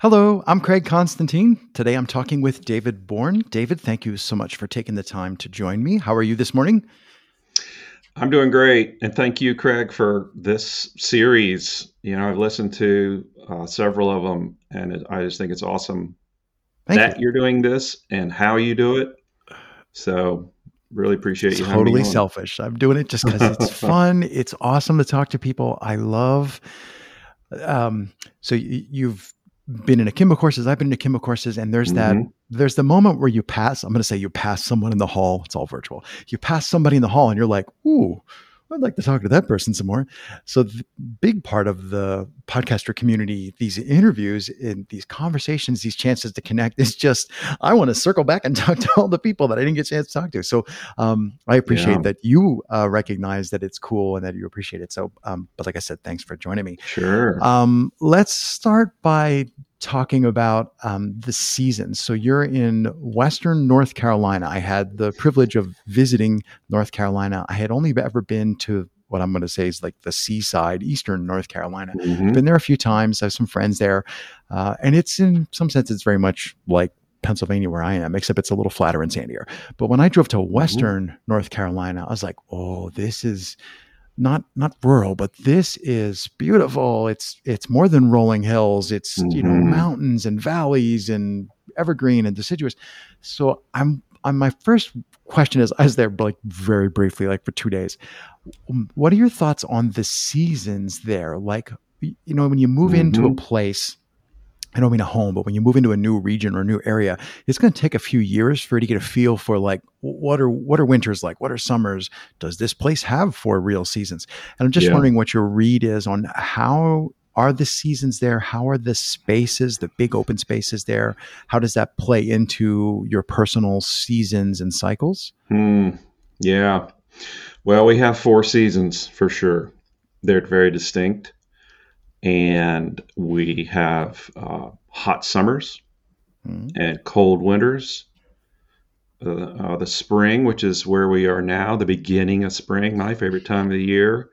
Hello, I'm Craig Constantine. Today I'm talking with David Bourne. David, thank you so much for taking the time to join me. How are you this morning? I'm doing great. And thank you, Craig, for this series. You know, I've listened to uh, several of them, and it, I just think it's awesome thank that you. are doing this and how you do it. So, really appreciate it's you. Totally selfish. I'm doing it just because it's fun. It's awesome to talk to people. I love. Um, so you've been in Akimbo courses. I've been in Akimbo courses, and there's mm-hmm. that. There's the moment where you pass. I'm going to say you pass someone in the hall. It's all virtual. You pass somebody in the hall, and you're like, "Ooh, I'd like to talk to that person some more. So, the big part of the podcaster community, these interviews and these conversations, these chances to connect is just, I want to circle back and talk to all the people that I didn't get a chance to talk to. So, um, I appreciate yeah. that you uh, recognize that it's cool and that you appreciate it. So, um, but like I said, thanks for joining me. Sure. Um, let's start by talking about um, the seasons. So you're in Western North Carolina. I had the privilege of visiting North Carolina. I had only ever been to what I'm going to say is like the seaside, Eastern North Carolina. Mm-hmm. Been there a few times. I have some friends there, uh, and it's in some sense it's very much like Pennsylvania where I am, except it's a little flatter and sandier. But when I drove to mm-hmm. Western mm-hmm. North Carolina, I was like, oh, this is not not rural, but this is beautiful. It's it's more than rolling hills. It's mm-hmm. you know mm-hmm. mountains and valleys and evergreen and deciduous. So I'm I'm my first question is I was there like very briefly, like for two days. Um, what are your thoughts on the seasons there? Like you know when you move mm-hmm. into a mm-hmm. place I don't mean a home, but when you move into a new region or a new area, it's going to take a few years for you to get a feel for like what are what are winters like, what are summers? Does this place have four real seasons? And I'm just yeah. wondering what your read is on how are the seasons there? How are the spaces, the big open spaces there? How does that play into your personal seasons and cycles? Hmm. yeah. Well, we have four seasons for sure. They're very distinct and we have uh, hot summers mm-hmm. and cold winters. Uh, the spring, which is where we are now, the beginning of spring, my favorite time of the year.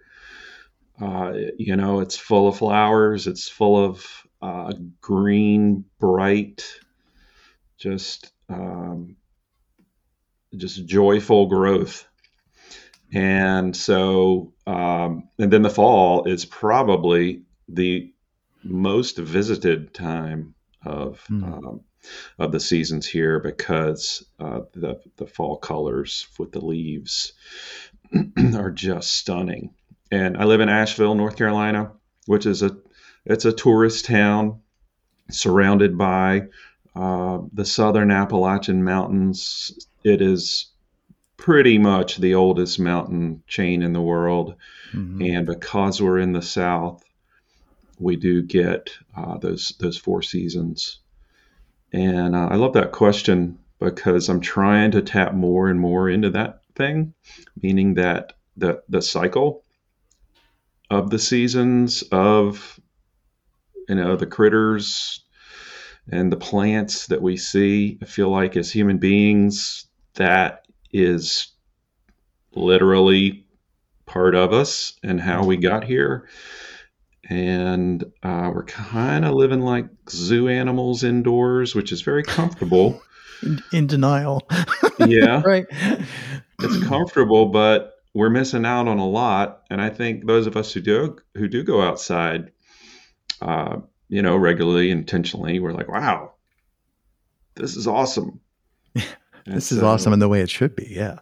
Uh, you know, it's full of flowers. It's full of uh, green, bright, just um, just joyful growth. And so, um, and then the fall is probably the most visited time of mm. um, of the seasons here because uh, the the fall colors with the leaves are just stunning. And I live in Asheville, North Carolina, which is a it's a tourist town surrounded by uh, the southern Appalachian Mountains. It is pretty much the oldest mountain chain in the world. Mm-hmm. And because we're in the south, we do get uh, those those four seasons. And uh, I love that question because I'm trying to tap more and more into that thing, meaning that the the cycle of the seasons of you know the critters and the plants that we see. I feel like as human beings, that is literally part of us and how we got here and uh, we're kind of living like zoo animals indoors, which is very comfortable. In, in denial. yeah. right. It's comfortable, but we're missing out on a lot. And I think those of us who do who do go outside, uh, you know, regularly, intentionally, we're like, wow, this is awesome. this is awesome in the way it should be. Yeah.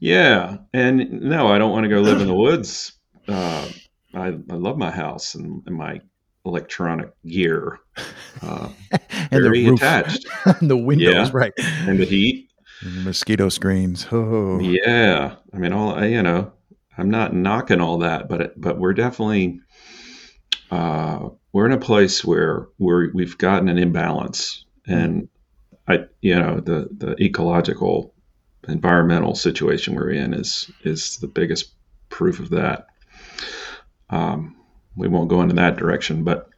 Yeah. And no, I don't want to go live in the woods. Uh, I, I love my house and, and my electronic gear. Uh, and very the roof, attached. the windows, yeah. right. And the heat. And the mosquito screens. Oh. Yeah. I mean, all, you know, I'm not knocking all that, but, but we're definitely, uh, we're in a place where we're, we've gotten an imbalance and I, you know, the, the ecological environmental situation we're in is, is the biggest proof of that. Um, we won't go into that direction, but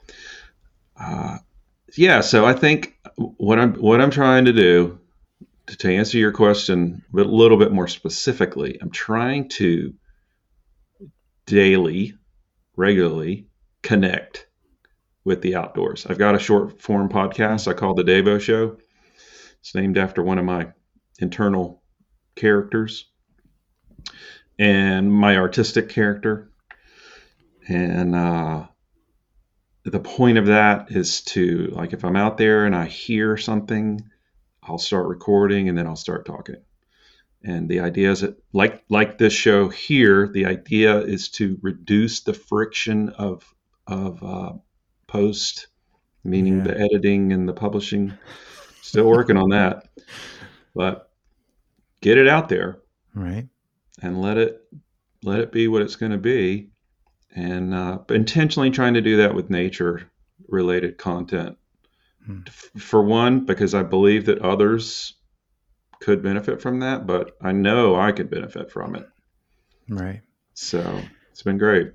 uh, yeah. So I think what I'm what I'm trying to do to, answer your question a little bit more specifically, I'm trying to daily, regularly connect with the outdoors. I've got a short form podcast I call the Davo Show. It's named after one of my internal characters and my artistic character. And uh, the point of that is to, like, if I'm out there and I hear something, I'll start recording and then I'll start talking. And the idea is that, like like this show here, the idea is to reduce the friction of of uh, post, meaning yeah. the editing and the publishing. Still working on that, but get it out there, right? And let it let it be what it's going to be, and uh, intentionally trying to do that with nature related content. Hmm. For one, because I believe that others could benefit from that, but I know I could benefit from it. Right. So it's been great.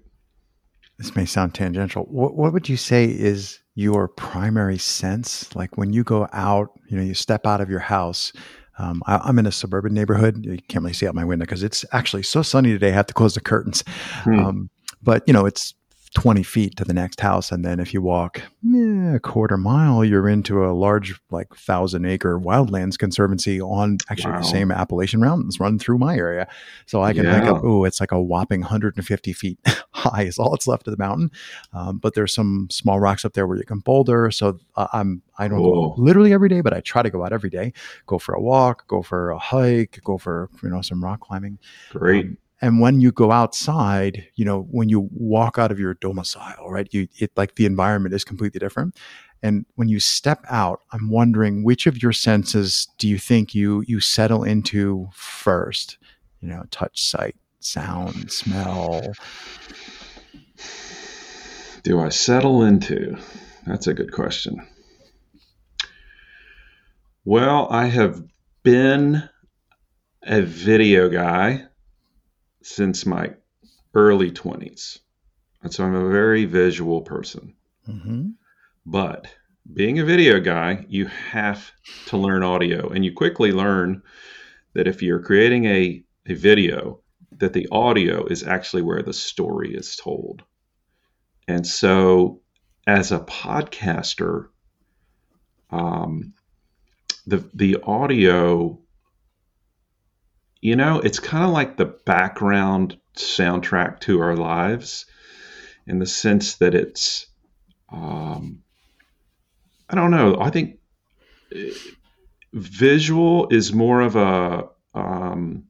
This may sound tangential. What, what would you say is your primary sense? Like when you go out, you know, you step out of your house. Um, I, am in a suburban neighborhood. You can't really see out my window because it's actually so sunny today. I have to close the curtains. Hmm. Um, but you know, it's 20 feet to the next house. And then if you walk eh, a quarter mile, you're into a large, like thousand acre wildlands conservancy on actually wow. the same Appalachian Mountains run through my area. So I can yeah. pick up, oh, it's like a whopping 150 feet high is all that's left of the mountain. Um, but there's some small rocks up there where you can boulder. So uh, I'm, I don't cool. go literally every day, but I try to go out every day, go for a walk, go for a hike, go for, you know, some rock climbing. Great. Um, and when you go outside you know when you walk out of your domicile right you it like the environment is completely different. And when you step out i'm wondering which of your senses do you think you you settle into first? You know touch sight sound smell. Do i settle into? That's a good question. Well i have been a video guy since my early 20s. And so I'm a very visual person. Mm-hmm. But being a video guy, you have to learn audio. And you quickly learn that if you're creating a, a video, that the audio is actually where the story is told. And so as a podcaster, um, the the audio you know, it's kind of like the background soundtrack to our lives in the sense that it's, um, I don't know, I think uh, visual is more of a, um,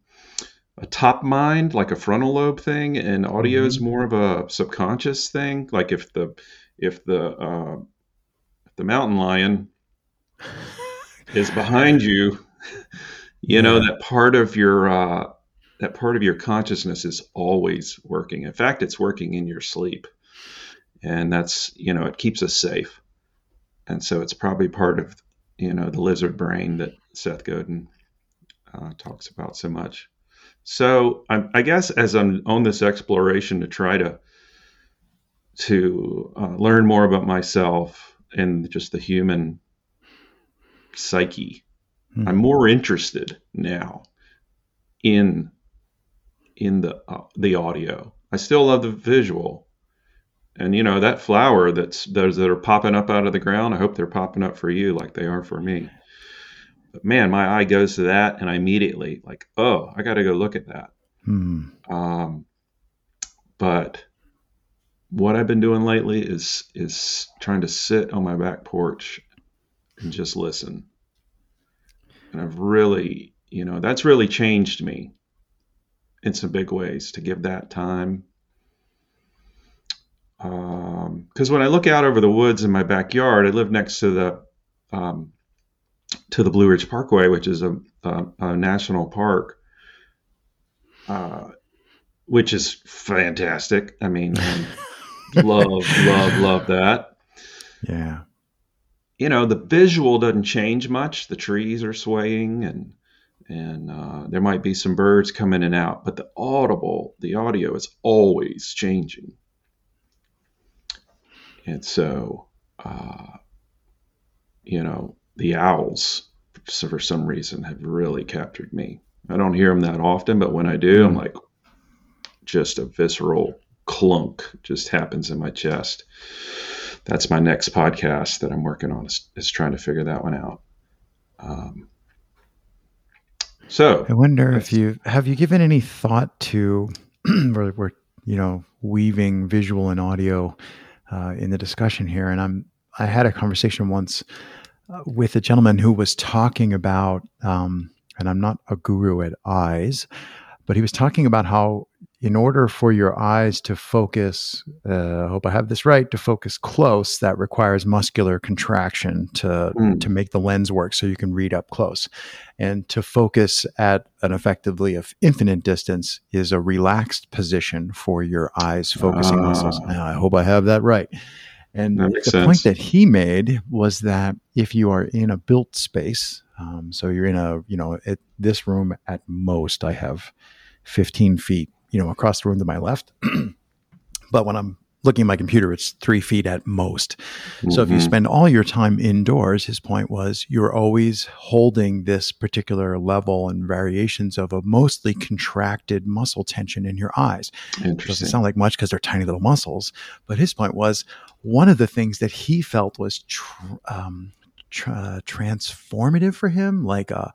a top mind, like a frontal lobe thing, and audio mm-hmm. is more of a subconscious thing. Like if the if the uh, if the mountain lion is behind you, you know that part of your uh, that part of your consciousness is always working. In fact it's working in your sleep. And that's you know it keeps us safe. And so it's probably part of you know the lizard brain that seth godin uh, talks about so much. So I, I, guess as i'm on this exploration to try to to uh, learn more about myself and just the human psyche Hmm. I'm more interested now in in the uh, the audio. I still love the visual, and you know that flower that's those that are popping up out of the ground. I hope they're popping up for you like they are for me. But man, my eye goes to that, and I immediately like, oh, I got to go look at that. Hmm. Um, but what I've been doing lately is is trying to sit on my back porch and just listen and I've really, you know, that's really changed me in some big ways to give that time. Because um, when I look out over the woods in my backyard, I live next to the um, to the Blue Ridge Parkway, which is a, a, a national park, uh, which is fantastic. I mean, love, love, love that. Yeah you know the visual doesn't change much. The trees are swaying and and uh, there might be some birds come in and out but the audible the audio is always changing. And so uh, you know the owls for some reason have really captured me. I don't hear them that often but when i do i'm like just a visceral clunk just happens in my chest that's my next podcast that I'm working on is, is trying to figure that one out. Um, so I wonder if you have you given any thought to we're, we're you know weaving visual and audio uh, in the discussion here, and I'm I had a conversation once uh, with a gentleman who was talking about, um, and I'm not a guru at eyes, but he was talking about how in order for your eyes to focus, uh, I hope I have this right, to focus close, that requires muscular contraction to mm. to make the lens work, so you can read up close, and to focus at an effectively of infinite distance is a relaxed position for your eyes focusing muscles. Ah. I hope I have that right. And the sense. point that he made was that if you are in a built space, um, so you're in a, you know, at this room at most, I have 15 feet, you know, across the room to my left. but when I'm looking at my computer, it's three feet at most. Mm-hmm. So if you mm-hmm. spend all your time indoors, his point was you're always holding this particular level and variations of a mostly contracted muscle tension in your eyes. It doesn't sound like much because they're tiny little muscles. But his point was one of the things that he felt was tr- um, tr- transformative for him, like a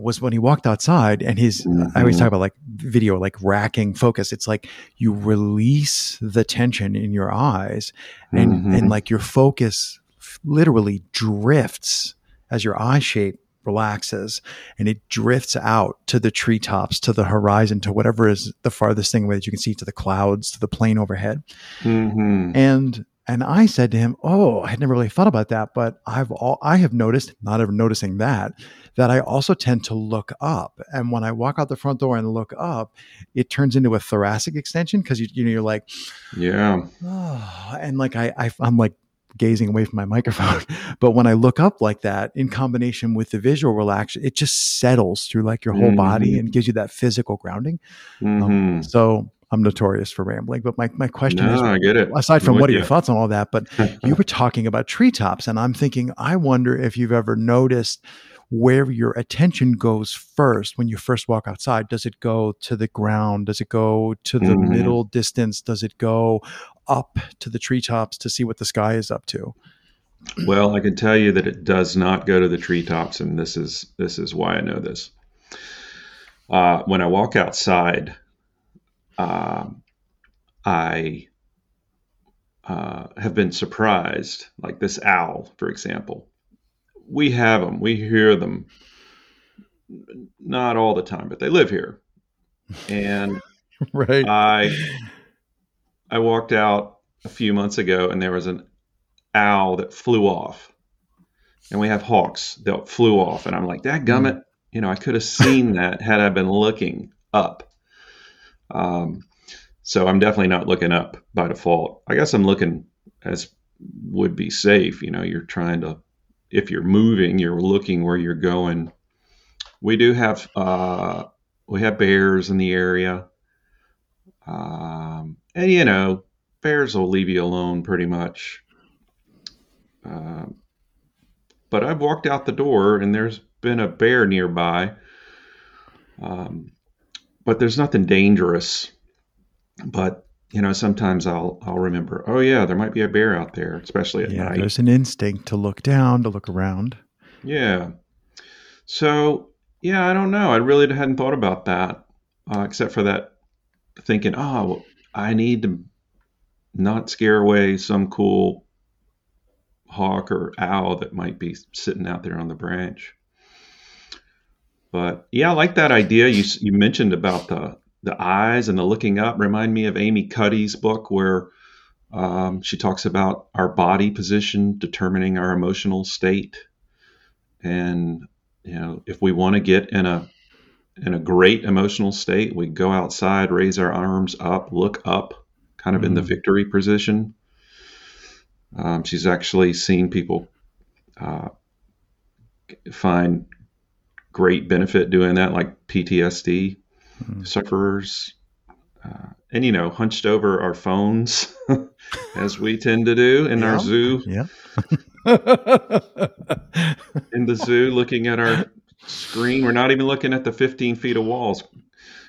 was when he walked outside and his mm-hmm. I always talk about like video like racking focus. It's like you release the tension in your eyes and mm-hmm. and like your focus literally drifts as your eye shape relaxes and it drifts out to the treetops, to the horizon, to whatever is the farthest thing away that you can see, to the clouds, to the plane overhead. Mm-hmm. And and I said to him, "Oh, I had never really thought about that, but I've all I have noticed, not ever noticing that, that I also tend to look up. And when I walk out the front door and look up, it turns into a thoracic extension because you you know you're like, yeah, oh, and like I, I I'm like gazing away from my microphone. But when I look up like that, in combination with the visual relaxation, it just settles through like your whole mm-hmm. body and gives you that physical grounding. Um, mm-hmm. Um, so I'm notorious for rambling, but my, my question no, is I get it. aside from what are your thoughts on all that, but you were talking about treetops and I'm thinking, I wonder if you've ever noticed where your attention goes first when you first walk outside. Does it go to the ground? Does it go to the mm-hmm. middle distance? Does it go up to the treetops to see what the sky is up to? Well, I can tell you that it does not go to the treetops, and this is this is why I know this. Uh, when I walk outside, um, I uh, have been surprised, like this owl, for example. We have them, we hear them, not all the time, but they live here. And right, I I walked out a few months ago, and there was an owl that flew off, and we have hawks that flew off, and I'm like, that gummit, mm. you know, I could have seen that had I been looking up um, so I'm definitely not looking up by default. I guess I'm looking as would be safe. You know, you're trying to, if you're moving, you're looking where you're going. We do have, uh, we have bears in the area. Um, and, you know, bears will leave you alone pretty much. Uh, but I've walked out the door and there's been a bear nearby. Um, but there's nothing dangerous. But you know, sometimes I'll I'll remember, oh yeah, there might be a bear out there, especially at night. yeah, night. There's an instinct to look down, to look around. Yeah. So yeah, I don't know. I really hadn't thought about that, uh, except for that thinking, oh, I need to not scare away some cool hawk or owl that might be sitting out there on the branch. But yeah, I like that idea you you mentioned about the the eyes and the looking up. Remind me of Amy Cuddy's book where um, she talks about our body position determining our emotional state, and you know if we want to get in a in a great emotional state, we go outside, raise our arms up, look up, kind of mm-hmm. in the mm-hmm. victory position. Um, she's actually seen people uh, find great benefit doing that, like PTSD mm-hmm. sufferers. Uh, and, you know, hunched over our phones, as we tend to do in yeah. our zoo. Yeah. in the zoo, looking at our screen. We're not even looking at the 15 feet of walls,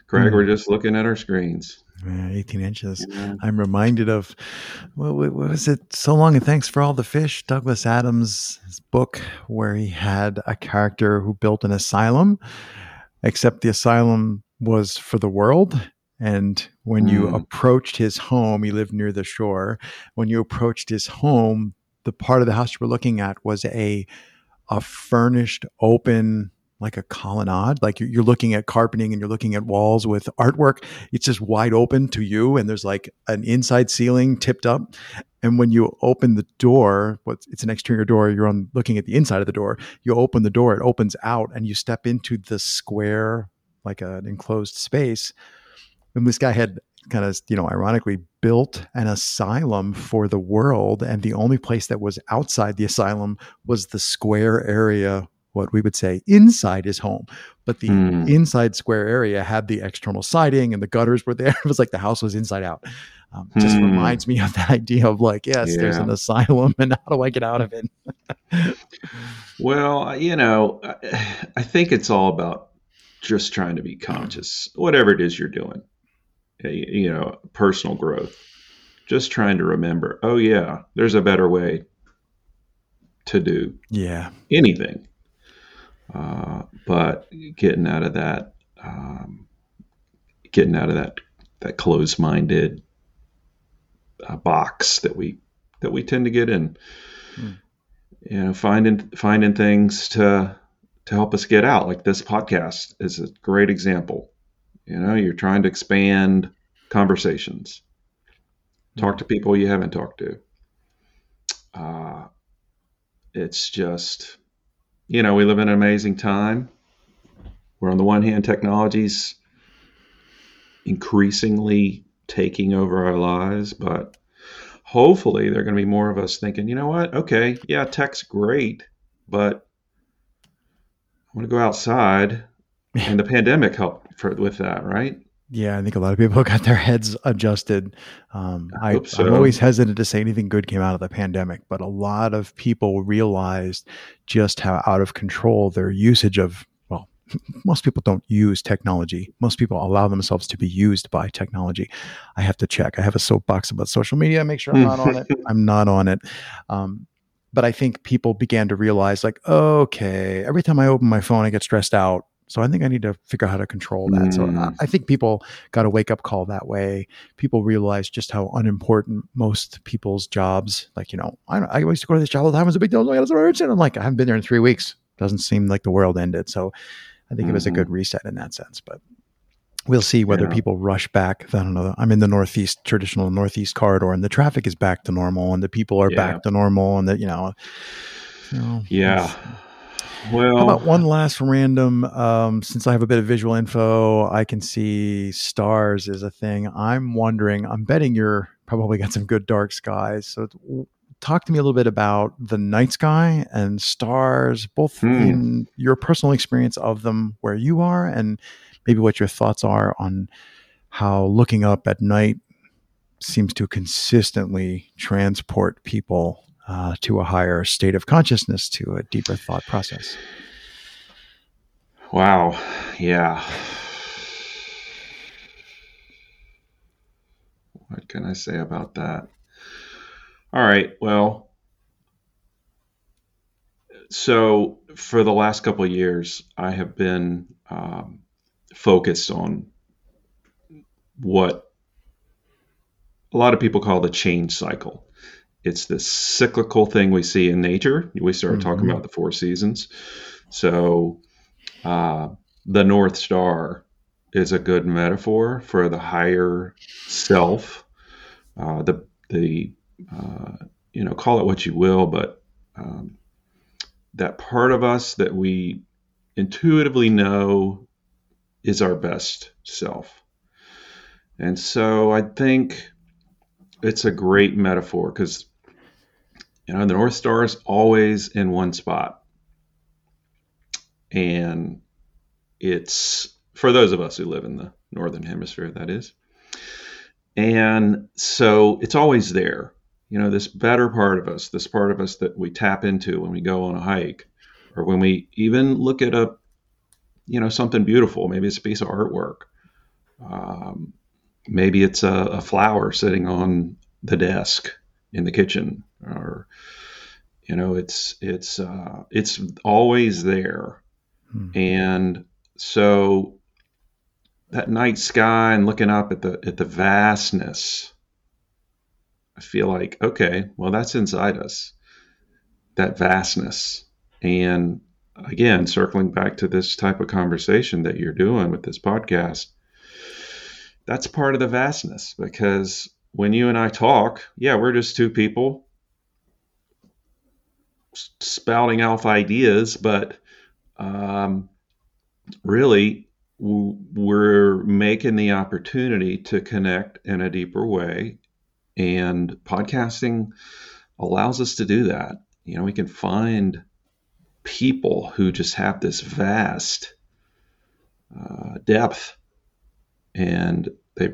Craig. Mm. We're just looking at our screens. Yeah, 18 inches. Yeah. I'm reminded of what, what, was it? So long and thanks for all the fish. Douglas Adams' book, where he had a character who built an asylum, except the asylum was for the world. And when mm. you hmm. approached his home, he lived near the shore. When you approached his home, the part of the house you were looking at was a a furnished, open like a colonnade like you're, looking at carpeting and you're looking at walls with artwork it's just wide open to you and there's like an inside ceiling tipped up. And when you open the door it's an exterior door you're on looking at the inside of the door you open the door it opens out and you step into the square like an enclosed space. And this guy had kind of you know ironically built an asylum for the world and the only place that was outside the asylum was the square area what we would say inside his home. But the mm. inside square area had the external siding and the gutters were there. It was like the house was inside out. Um, just mm. reminds me of that idea of like, yes, yeah. there's an asylum, and how do I get out of it? well, you know, I think it's all about just trying to be conscious, whatever it is you're doing. You know, personal growth. Just trying to remember, oh yeah, there's a better way to do yeah anything uh, but getting out of that, um, getting out of that that closed-minded uh, box that we that we tend to get in, mm. you know, finding finding things to to help us get out. Like this podcast is a great example. You know, you're trying to expand conversations, talk to people you haven't talked to. Uh, it's just you know, we live in an amazing time where, on the one hand, technology's increasingly taking over our lives, but hopefully there are going to be more of us thinking, you know what? Okay, yeah, tech's great, but I want to go outside. And the pandemic helped for, with that, right? Yeah, I think a lot of people got their heads adjusted. Um, I, I so. I'm always hesitant to say anything good came out of the pandemic, but a lot of people realized just how out of control their usage of, well, most people don't use technology. Most people allow themselves to be used by technology. I have to check. I have a soapbox about social media. Make sure I'm not on it. I'm not on it. Um, but I think people began to realize, like, okay, every time I open my phone, I get stressed out so I think I need to figure out how to control that. Mm. So I, think people got a wake up call that way. People realize just how unimportant most people's jobs. Like you know, I, I used to go to this job all the time. It was a big deal. Like, it's urgent. I'm like, I haven't been there in three weeks. Doesn't seem like the world ended. So I think mm. it was a good mm-hmm. reset in that sense. But we'll see whether yeah. people rush back. I don't know. I'm in the northeast, traditional northeast corridor, and the traffic is back to normal, and the people are yeah. back to normal, and that you know. You know yeah. Well, How about one last random? Um, since I have a bit of visual info, I can see stars is a thing. I'm wondering. I'm betting you're probably got some good dark skies. So, talk to me a little bit about the night sky and stars, both hmm. in your personal experience of them where you are, and maybe what your thoughts are on how looking up at night seems to consistently transport people uh, to a higher state of consciousness, to a deeper thought process. Wow. Yeah. What can I say about that? All right. Well, so for the last couple of years, I have been um, focused on what a lot of people call the change cycle it's this cyclical thing we see in nature. We started mm-hmm. talking about the four seasons. So, uh, the North Star is a good metaphor for the higher self. Uh, the the uh, you know call it what you will, but um, that part of us that we intuitively know is our best self. And so I think it's a great metaphor because you know, the North Star is always in one spot. And it's for those of us who live in the Northern Hemisphere, that is. And so it's always there. You know, this better part of us, this part of us that we tap into when we go on a hike or when we even look at a, you know, something beautiful, maybe it's a piece of artwork. Um, maybe it's a, a flower sitting on the desk in the kitchen, or you know, it's it's uh, it's always there, hmm. and so that night sky and looking up at the at the vastness i feel like okay well that's inside us that vastness and again circling back to this type of conversation that you're doing with this podcast that's part of the vastness because when you and i talk yeah we're just two people spouting off ideas but um, really we're making the opportunity to connect in a deeper way and podcasting allows us to do that. You know we can find people who just have this vast uh, depth and they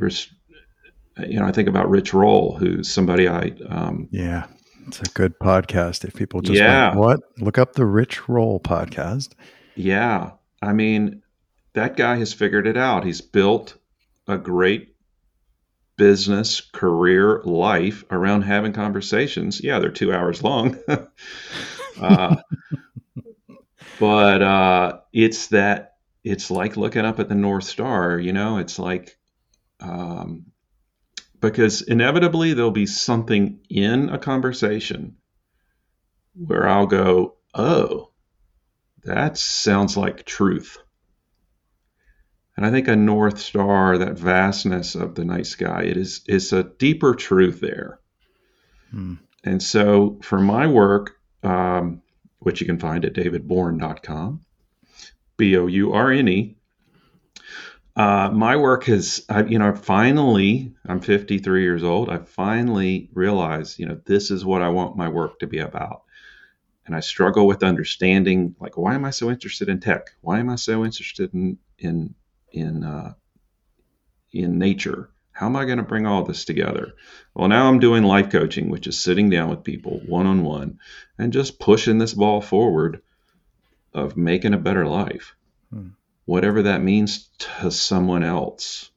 you know i think about rich roll who's somebody i um, yeah it's a good podcast if people just yeah went, what look up the rich roll podcast yeah i mean that guy has figured it out. He's built a great business, career, life around having conversations. Yeah, they're two hours long. uh, but uh, it's that, it's like looking up at the North Star, you know, it's like, um, because inevitably there'll be something in a conversation where I'll go, oh, that sounds like truth. And I think a North Star, that vastness of the night sky, it is is a deeper truth there. Hmm. And so for my work, um, which you can find at davidbourne.com, B O U R N E, uh, my work has, I, you know, finally, I'm 53 years old. I finally realized, you know, this is what I want my work to be about. And I struggle with understanding, like, why am I so interested in tech? Why am I so interested in, in in uh, in nature. How am I going to bring all this together? Well, now I'm doing life coaching, which is sitting down with people one on one and just pushing this ball forward of making a better life, hmm. Whatever that means to someone else.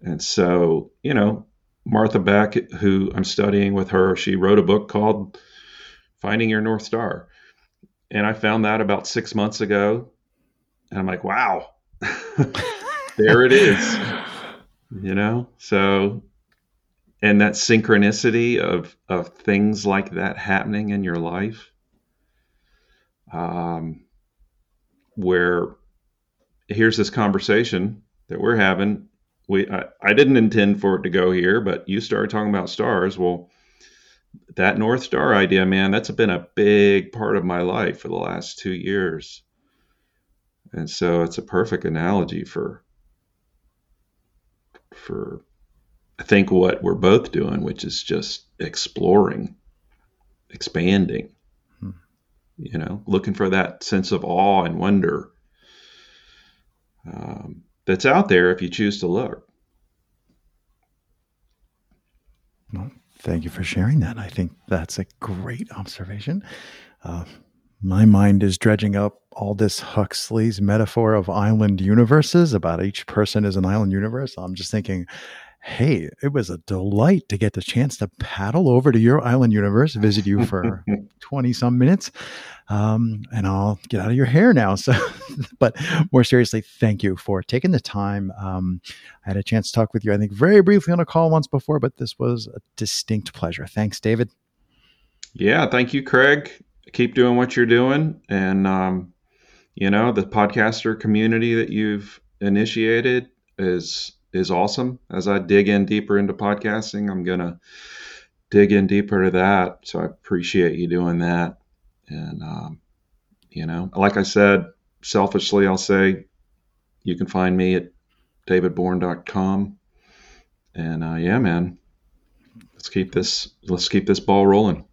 And so, you know, Martha Beck, who I'm studying with her, she wrote a book called Finding Your North Star. And I found that about six months ago. And I'm like, wow, there it is. You know, so and that synchronicity of of things like that happening in your life, um, where here's this conversation that we're having. We I, I didn't intend for it to go here, but you started talking about stars. Well, that North Star idea, man, that's been a big part of my life for the last two years. And so it's a perfect analogy for for I think what we're both doing, which is just exploring, expanding. Hmm. You know, looking for that sense of awe and wonder um, that's out there if you choose to look. Well, thank you for sharing that. I think that's a great observation. Uh, my mind is dredging up all this Huxley's metaphor of island universes about each person is an island universe. I'm just thinking, hey, it was a delight to get the chance to paddle over to your island universe, visit you for 20 some minutes. Um, and I'll get out of your hair now. So, but more seriously, thank you for taking the time. Um, I had a chance to talk with you, I think, very briefly on a call once before, but this was a distinct pleasure. Thanks, David. Yeah, thank you, Craig keep doing what you're doing, and um, you know the podcaster community that you've initiated is is awesome. As I dig in deeper into podcasting, I'm gonna dig in deeper to that. So I appreciate you doing that. And um, you know, like I said, selfishly, I'll say you can find me at davidbourne.com. And uh, yeah, man, let's keep this let's keep this ball rolling.